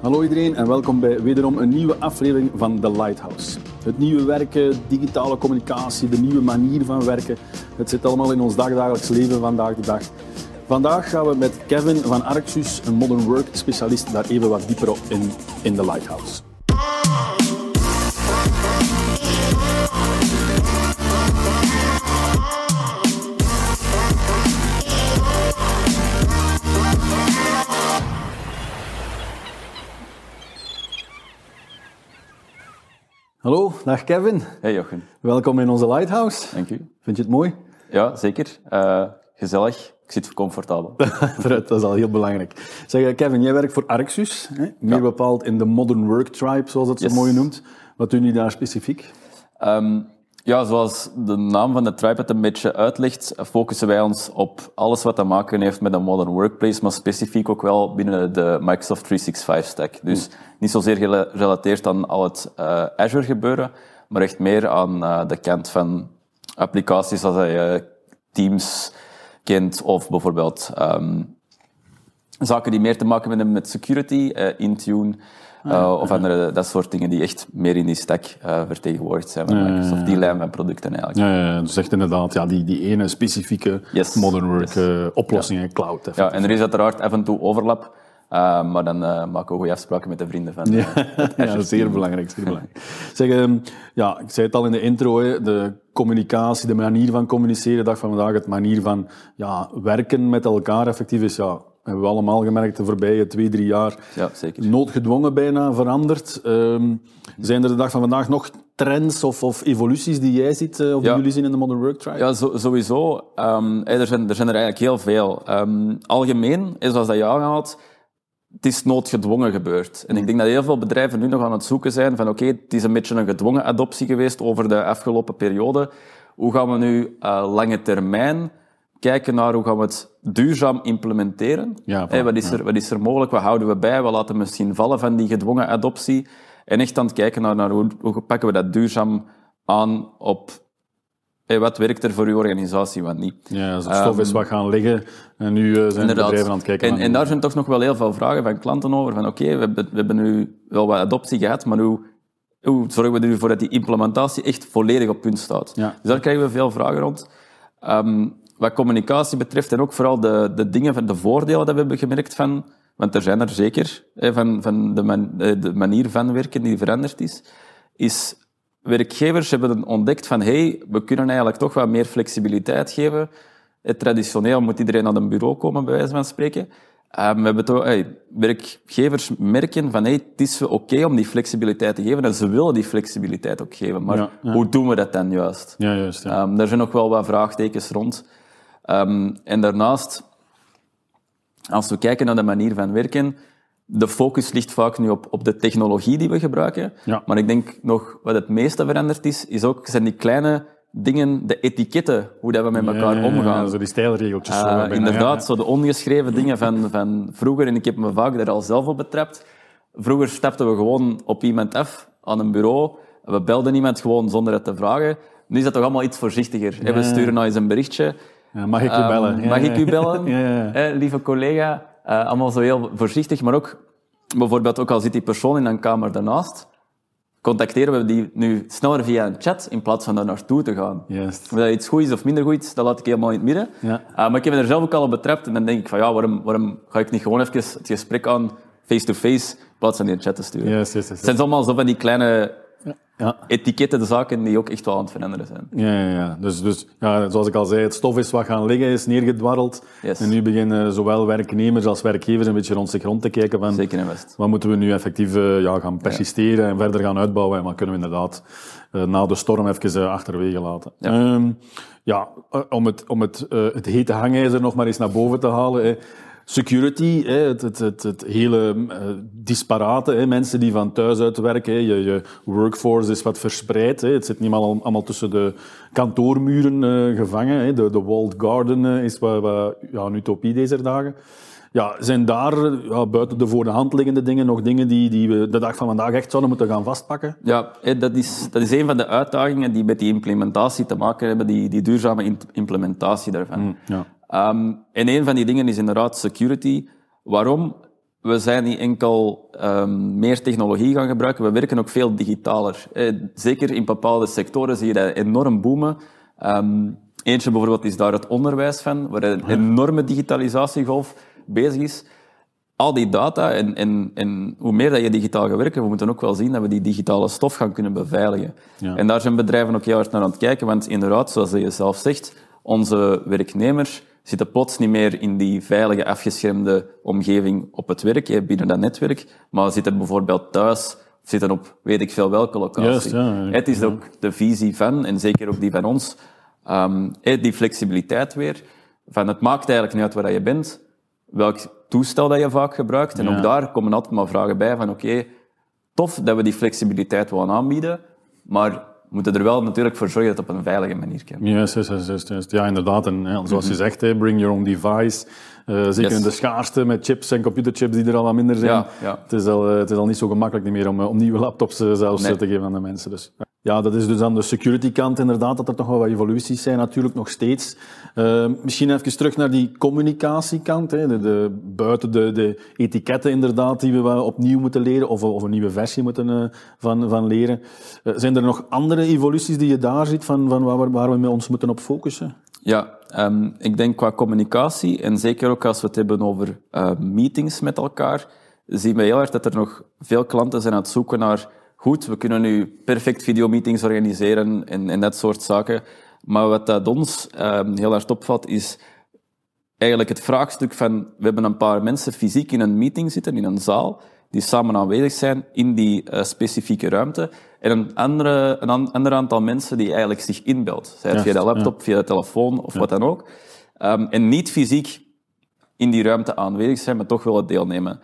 Hallo iedereen en welkom bij wederom een nieuwe aflevering van The Lighthouse. Het nieuwe werken, digitale communicatie, de nieuwe manier van werken. Het zit allemaal in ons dagdagelijks leven vandaag de dag. Vandaag gaan we met Kevin van Arxus, een modern work specialist, daar even wat dieper op in in The Lighthouse. Dag Kevin. Hey Jochen, Welkom in onze Lighthouse. dank u. Vind je het mooi? Ja, zeker. Eh, gezellig. Ik zit comfortabel. Dat is al heel belangrijk. Zeg, eh, Kevin, jij werkt voor Arxus, hè? meer bepaald in de Modern Work Tribe, zoals dat zo mooi noemt. Wat doen jullie daar specifiek? Ehm, ja, zoals de naam van de tribe het een beetje uitlegt, focussen wij ons op alles wat te maken heeft met een modern workplace, maar specifiek ook wel binnen de Microsoft 365 stack. Dus niet zozeer gerelateerd aan al het eh, Azure gebeuren, maar echt meer aan eh, de kant van applicaties zoals je Teams kent of bijvoorbeeld ehm, zaken die meer te maken hebben met security, eh, Intune, eh, of andere dat soort dingen die echt meer in die stack eh, vertegenwoordigd zijn van Microsoft. Die lijn van producten eigenlijk. Ja, ja, dus echt inderdaad ja, die, die ene specifieke Yes. Modern Work Yes. eh, oplossing, hè, cloud. Ja, en er is uiteraard af en toe overlap, maar dan eh, maken we goede afspraken met de vrienden van. Ja, zeer belangrijk, zeer belangrijk. Zeg, ehm, ja, ik zei het al in de intro, hè, de communicatie, de manier van communiceren, dag van vandaag, het manier van ja, werken met elkaar effectief is, ja, hebben we allemaal gemerkt de voorbije twee, drie jaar, ja, zeker. noodgedwongen bijna veranderd. Ehm, zijn er de dag van vandaag nog trends of, of evoluties die jij ziet, eh, of die jullie zien in de Modern Work Tribe? Ja, zo- sowieso. Ehm, er, zijn, er zijn er eigenlijk heel veel. Ehm, algemeen, is zoals dat je aanhaalt, het is noodgedwongen gebeurd. En ik denk dat heel veel bedrijven nu nog aan het zoeken zijn van oké, het is een beetje een gedwongen adoptie geweest over de afgelopen periode. Hoe gaan we nu eh, lange termijn kijken naar hoe gaan we het duurzaam implementeren? Ja, Hey, wat, is er, wat is er mogelijk? Wat houden we bij? Wat laten we misschien vallen van die gedwongen adoptie? En echt aan het kijken naar, naar hoe, hoe pakken we dat duurzaam aan op hey, wat werkt er voor uw organisatie, wat niet. Ja, als het stof is wat gaan liggen en nu eh, zijn Inderdaad. bedrijven aan het kijken. En, en daar zijn toch nog wel heel veel vragen van klanten over. Van oké, we, hebben, we hebben nu wel wat adoptie gehad, maar hoe, hoe zorgen we er nu voor dat die implementatie echt volledig op punt staat? Ja. Dus daar krijgen we veel vragen rond. Ehm, wat communicatie betreft en ook vooral de, de dingen, van de voordelen dat we hebben gemerkt van, want er zijn er zeker, van, van de, man- eh, de manier van werken die veranderd is, is werkgevers hebben ontdekt van hey, we kunnen eigenlijk toch wat meer flexibiliteit geven. Eh, Traditioneel moet iedereen naar een bureau komen, bij wijze van spreken. Eh, we hebben toch, hey, werkgevers merken van hey, het is oké om die flexibiliteit te geven en ze willen die flexibiliteit ook geven. Maar Ja, ja. hoe doen we dat dan juist? Ja, juist. Ja. Ehm, daar zijn nog wel wat vraagtekens rond. Ehm, en daarnaast, als we kijken naar de manier van werken, de focus ligt vaak nu op, op de technologie die we gebruiken. Ja. Maar ik denk nog wat het meeste veranderd is, is ook, zijn die kleine dingen, de etiketten, hoe dat we met elkaar Ja, ja, ja, omgaan. zo die stijlregeltjes. Eh, bijna, inderdaad, zo de ongeschreven dingen van, van vroeger, en ik heb me vaak daar al zelf op betrapt. Vroeger stapten we gewoon op iemand af aan een bureau. We belden iemand gewoon zonder het te vragen. Nu is dat toch allemaal iets voorzichtiger. We sturen nou eens een berichtje. Ja, mag ik u Ehm, bellen? Mag ik u bellen? Eh, lieve collega. Eh, allemaal zo heel voorzichtig, maar ook bijvoorbeeld ook al zit die persoon in een kamer daarnaast, contacteren we die nu sneller via een chat in plaats van daar naartoe te gaan. Juist. Of dat iets goed is of minder goed is, dat laat ik helemaal in het midden. Ja. Uh, maar ik heb me er zelf ook al op betrapt en dan denk ik van ja, waarom, waarom ga ik niet gewoon even het gesprek aan face-to-face in plaats van in een chat te sturen? Het zijn allemaal zo van die kleine Ja. etiketten, de zaken die ook echt wel aan het veranderen zijn. Ja, ja, ja. Dus, dus ja, zoals ik al zei, het stof is wat gaan liggen, is neergedwarreld. Yes. En nu beginnen zowel werknemers als werkgevers een beetje rond zich rond te kijken van Zeker en best. wat moeten we nu effectief eh, ja, gaan persisteren en verder gaan uitbouwen en wat kunnen we inderdaad eh, na de storm even eh, achterwege laten. Ja. Ja, ja om het, om het, het hete hangijzer nog maar eens naar boven te halen. Security, hè, het, het, het, het hele eh, disparate, hè, mensen die van thuis uit werken, je, je workforce is wat verspreid. Hè, het zit niet allemaal, allemaal tussen de kantoormuren eh, gevangen. Hè, de, de walled garden eh, is wat, wat, ja, een utopie deze dagen. Ja, zijn daar ja, buiten de voor de hand liggende dingen nog dingen die, die we de dag van vandaag echt zouden moeten gaan vastpakken? Ja, dat is, dat is een van de uitdagingen die met die implementatie te maken hebben, die, die duurzame implementatie daarvan. Ja. Ehm, en een van die dingen is inderdaad security. Waarom? we zijn niet enkel um, meer technologie gaan gebruiken, we werken ook veel digitaler. Eh, zeker in bepaalde sectoren zie je dat enorm boomen. Um, eentje bijvoorbeeld is daar het onderwijs van, waar een enorme digitalisatiegolf bezig is. Al die data en, en, en hoe meer dat je digitaal gaat werken, we moeten ook wel zien dat we die digitale stof gaan kunnen beveiligen. Ja. En daar zijn bedrijven ook heel hard naar aan het kijken, want inderdaad, zoals je zelf zegt, onze werknemers zitten plots niet meer in die veilige, afgeschermde omgeving op het werk, binnen dat netwerk, maar zitten bijvoorbeeld thuis, zitten op weet ik veel welke locatie. ja, het is ook de visie van, en zeker ook die van ons, um, die flexibiliteit weer, van het maakt eigenlijk niet uit waar je bent, welk toestel dat je vaak gebruikt, en ook daar komen altijd maar vragen bij van oké, tof dat we die flexibiliteit willen aanbieden, maar moeten er wel natuurlijk voor zorgen dat het op een veilige manier kan. Juist, juist, juist. juist. Ja, inderdaad. En zoals je mhm. zegt, bring your own device. Uh, zeker in de schaarste met chips en computerchips die er al wat minder zijn. Ja, ja. Het, is al, eh, het is al niet zo gemakkelijk meer om, eh, om nieuwe laptops zelfs te geven aan de mensen. Dus. Ja, dat is dus aan de security kant inderdaad, dat er toch wel wat evoluties zijn, natuurlijk nog steeds. Uh, misschien even terug naar die communicatiekant, hè, de, buiten de, de etiketten inderdaad, die we opnieuw moeten leren, of, of een nieuwe versie moeten uh, van, van leren. Uh, zijn er nog andere evoluties die je daar ziet, van, van waar, waar we met ons moeten op focussen? Ja, um, ik denk qua communicatie, en zeker ook als we het hebben over meetings met elkaar, zien we heel erg dat er nog veel klanten zijn aan het zoeken naar goed, we kunnen nu perfect videomeetings organiseren en, en dat soort zaken. Maar wat dat ons um, heel erg opvalt, is eigenlijk het vraagstuk van... We hebben een paar mensen fysiek in een meeting zitten, in een zaal, die samen aanwezig zijn in die uh, specifieke ruimte. En een, andere, een ander aantal mensen die eigenlijk zich inbelt. Zij het via de laptop, via de telefoon of wat dan ook. Um, en niet fysiek in die ruimte aanwezig zijn, maar toch willen deelnemen.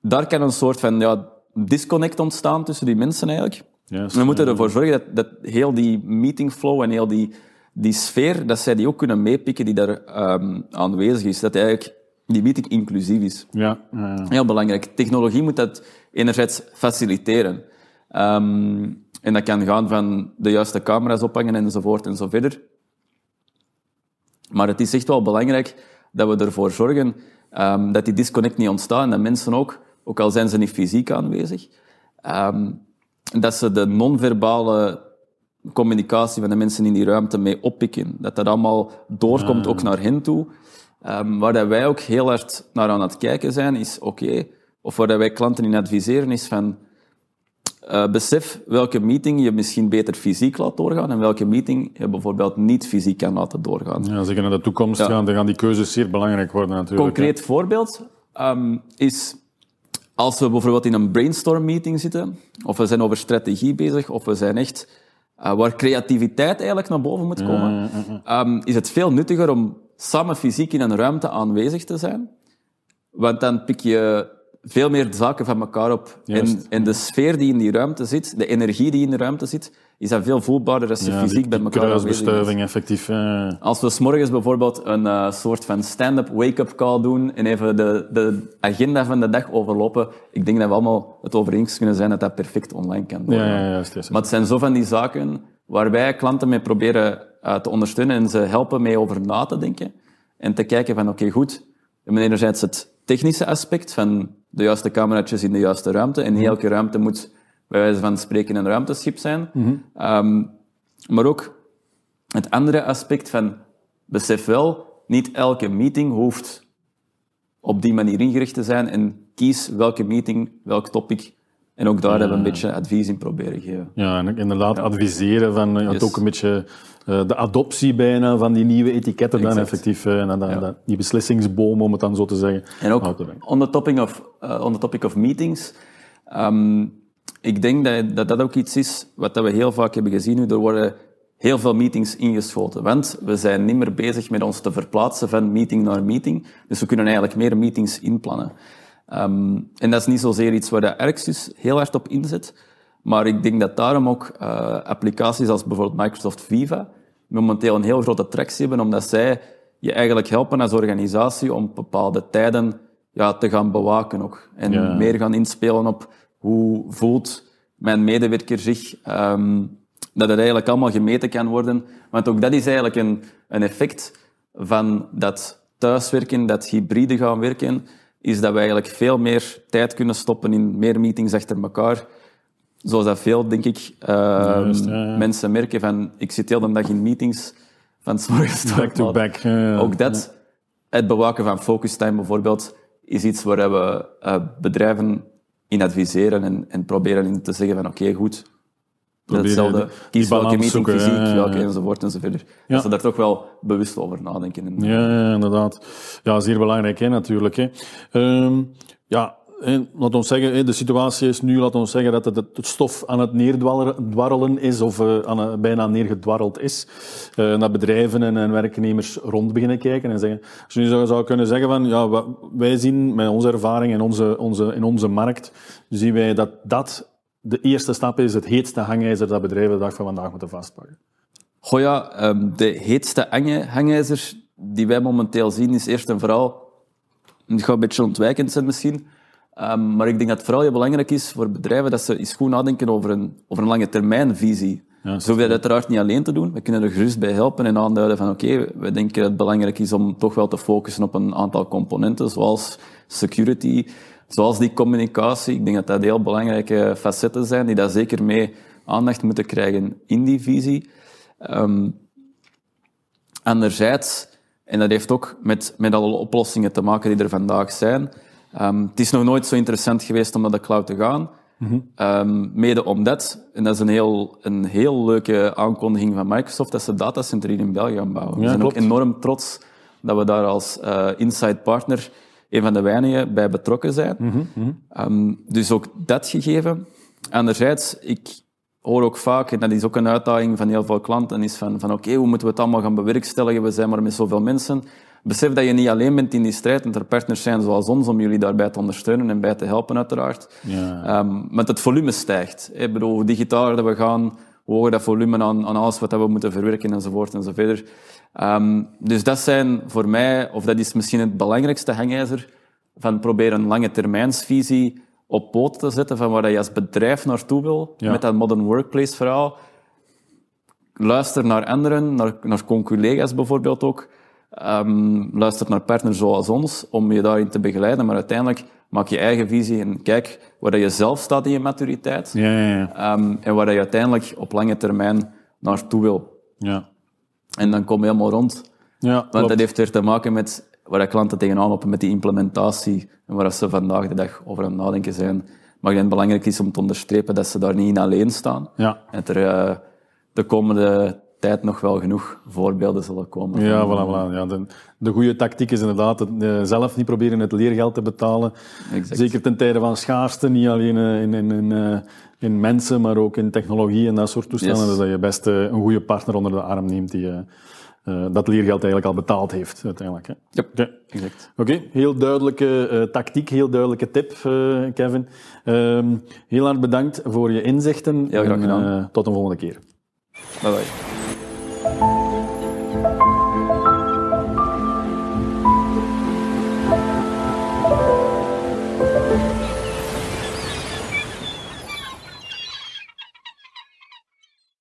Daar kan een soort van ja, disconnect ontstaan tussen die mensen eigenlijk. we moeten ervoor zorgen dat, dat heel die meetingflow en heel die, die sfeer, dat zij die ook kunnen meepikken die daar um, aanwezig is. Dat eigenlijk die meeting inclusief is. Ja, ja. Heel belangrijk. Technologie moet dat enerzijds faciliteren. Um, en dat kan gaan van de juiste camera's ophangen enzovoort en zo verder. Maar het is echt wel belangrijk dat we ervoor zorgen um, dat die disconnect niet ontstaat en dat mensen ook ook al zijn ze niet fysiek aanwezig, um, dat ze de non-verbale communicatie van de mensen in die ruimte mee oppikken. Dat dat allemaal doorkomt ook naar hen toe. Um, waar dat wij ook heel hard naar aan het kijken zijn, is oké, of waar dat wij klanten in adviseren, is van uh, besef welke meeting je misschien beter fysiek laat doorgaan en welke meeting je bijvoorbeeld niet fysiek kan laten doorgaan. Ja, als ik naar de toekomst gaan, dan gaan die keuzes zeer belangrijk worden natuurlijk. Concreet voorbeeld um, is als we bijvoorbeeld in een brainstorm meeting zitten, of we zijn over strategie bezig, of we zijn echt uh, waar creativiteit eigenlijk naar boven moet komen, mm, mm, mm. um, is het veel nuttiger om samen fysiek in een ruimte aanwezig te zijn. Want dan pik je veel meer zaken van elkaar op. En, en, de sfeer die in die ruimte zit, de energie die in de ruimte zit, is dat veel voelbaarder als je fysiek bij elkaar kruisbestuiving, effectief. Als we s morgens bijvoorbeeld een uh, soort van stand-up wake-up call doen en even de, de agenda van de dag overlopen, ik denk dat we allemaal het over eens kunnen zijn dat dat perfect online kan worden. Ja, ja, ja, juist, juist. Maar het zijn zo van die zaken waar wij klanten mee proberen uh, te ondersteunen en ze helpen mee over na te denken en te kijken van oké, okay, goed, hebben enerzijds het technische aspect van de juiste cameraatjes in de juiste ruimte en niet elke ruimte moet bij wijze van spreken een ruimteschip zijn. um, maar ook het andere aspect van besef wel, niet elke meeting hoeft op die manier ingericht te zijn en kies welke meeting, welk topic en ook daar hebben we een beetje advies in proberen geven. Ja, en inderdaad adviseren van yes. ook een beetje uh, de adoptie bijna van die nieuwe etiketten dan effectief, uh, en dan, ja. die beslissingsboom om het dan zo te zeggen. En ook on the topic of, uh, on the topic of meetings, um, ik denk dat, dat, dat ook iets is wat we heel vaak hebben gezien nu. Er worden heel veel meetings ingeschoten. Want we zijn niet meer bezig met ons te verplaatsen van meeting naar meeting. Dus we kunnen eigenlijk meer meetings inplannen. Um, en dat is niet zozeer iets waar de Arxis heel hard op inzet. Maar ik denk dat daarom ook uh, applicaties als bijvoorbeeld Microsoft Viva momenteel een heel grote attractie hebben, omdat zij je eigenlijk helpen als organisatie om bepaalde tijden ja, te gaan bewaken ook. En meer gaan inspelen op hoe voelt mijn medewerker zich? Um, dat het eigenlijk allemaal gemeten kan worden. Want ook dat is eigenlijk een, een effect van dat thuiswerken, dat hybride gaan werken. is dat we eigenlijk veel meer tijd kunnen stoppen in meer meetings achter elkaar. Zoals dat veel, denk ik, uh, Juist, ja, ja. mensen merken van, ik zit heel de dag in meetings, van 's morgens Back to back. ja. Ook dat, het bewaken van focus time bijvoorbeeld, is iets waar we eh, bedrijven in adviseren en, en proberen in te zeggen van oké, goed. Hetzelfde, kies welke meeting fysiek, ja, ja, ja. welke enzovoort enzovoort. Dat ze daar toch wel bewust over nadenken. En, Ja, ja, inderdaad. Ja, zeer belangrijk, hè, natuurlijk. Hè. Ehm, ja, laat ons zeggen, de situatie is nu, laat ons zeggen, dat het, stof aan het neerdwarrelen is, of eh, het- bijna neergedwarreld is. Eh, dat bedrijven en, werknemers rond beginnen kijken en zeggen, als je nu zou, kunnen zeggen van, ja, wij zien met onze ervaring in onze, onze, in onze markt, zien wij dat dat de eerste stap is, het heetste hangijzer dat bedrijven de dag van vandaag moeten vastpakken. Goh ja, ehm, de heetste hangijzer die wij momenteel zien is eerst en vooral, het gaat een beetje ontwijkend zijn misschien, ehm, maar ik denk dat het vooral heel belangrijk is voor bedrijven dat ze eens goed nadenken over een, over een lange termijnvisie. Ja, Zo hoef je dat uiteraard niet alleen te doen. We kunnen er gerust bij helpen en aanduiden van oké, we denken dat het belangrijk is om toch wel te focussen op een aantal componenten, zoals security, zoals die communicatie. Ik denk dat dat heel belangrijke facetten zijn die daar zeker mee aandacht moeten krijgen in die visie. Ehm, anderzijds, en dat heeft ook met, met alle oplossingen te maken die er vandaag zijn. Ehm, het is nog nooit zo interessant geweest om naar de cloud te gaan. Ehm, mede omdat, en dat is een heel, een heel leuke aankondiging van Microsoft, dat ze datacenter hier in België gaan bouwen. we zijn klopt. ook enorm trots dat we daar als eh, inside partner een van de weinigen bij betrokken zijn. Ehm, dus ook dat gegeven. Anderzijds, ik hoor ook vaak, en dat is ook een uitdaging van heel veel klanten, is van, van oké, hoe moeten we het allemaal gaan bewerkstelligen? We zijn maar met zoveel mensen. Besef dat je niet alleen bent in die strijd, en er partners zijn zoals ons om jullie daarbij te ondersteunen en bij te helpen, uiteraard. Ja. Ehm, want het volume stijgt. Ik bedoel, hoe digitaler dat we gaan, hoe hoger dat volume aan, aan alles wat dat we moeten verwerken enzovoort enzovoort. Ehm dus dat zijn voor mij, of dat is misschien het belangrijkste hangijzer, van proberen een lange termijnsvisie op poten te zetten van waar je als bedrijf naartoe wil, Ja. met dat modern workplace verhaal. Luister naar anderen, naar, naar collega's bijvoorbeeld ook. Ehm, luister naar partners zoals ons, om je daarin te begeleiden. Maar uiteindelijk maak je eigen visie en kijk waar dat je zelf staat in je maturiteit. Ja, ja, ja. Ehm, en waar je uiteindelijk op lange termijn naartoe wil. ja. En dan kom je helemaal rond. ja Want klopt. dat heeft weer te maken met waar de klanten tegenaan lopen met die implementatie en waar ze vandaag de dag over aan het nadenken zijn. Maar ik denk dat het belangrijk is om te onderstrepen dat ze daar niet in alleen staan. Ja. En dat er eh, de komende tijd nog wel genoeg voorbeelden zullen komen. Ja, voilà, voilà. Ja, de, de goede tactiek is inderdaad het, eh, zelf niet proberen het leergeld te betalen. Exact. Zeker ten tijde van schaarste, niet alleen eh, in, in, in, eh, in mensen, maar ook in technologie en dat soort toestanden. Yes. Dus dat je best eh, een goede partner onder de arm neemt die eh, eh, dat leergeld eigenlijk al betaald heeft, uiteindelijk. Hè. Yep. Exact. Oké, heel duidelijke eh, tactiek, heel duidelijke tip, eh, Kevin. Ehm, heel hard bedankt voor je inzichten. Heel graag gedaan. eh, tot een volgende keer. Bye bye.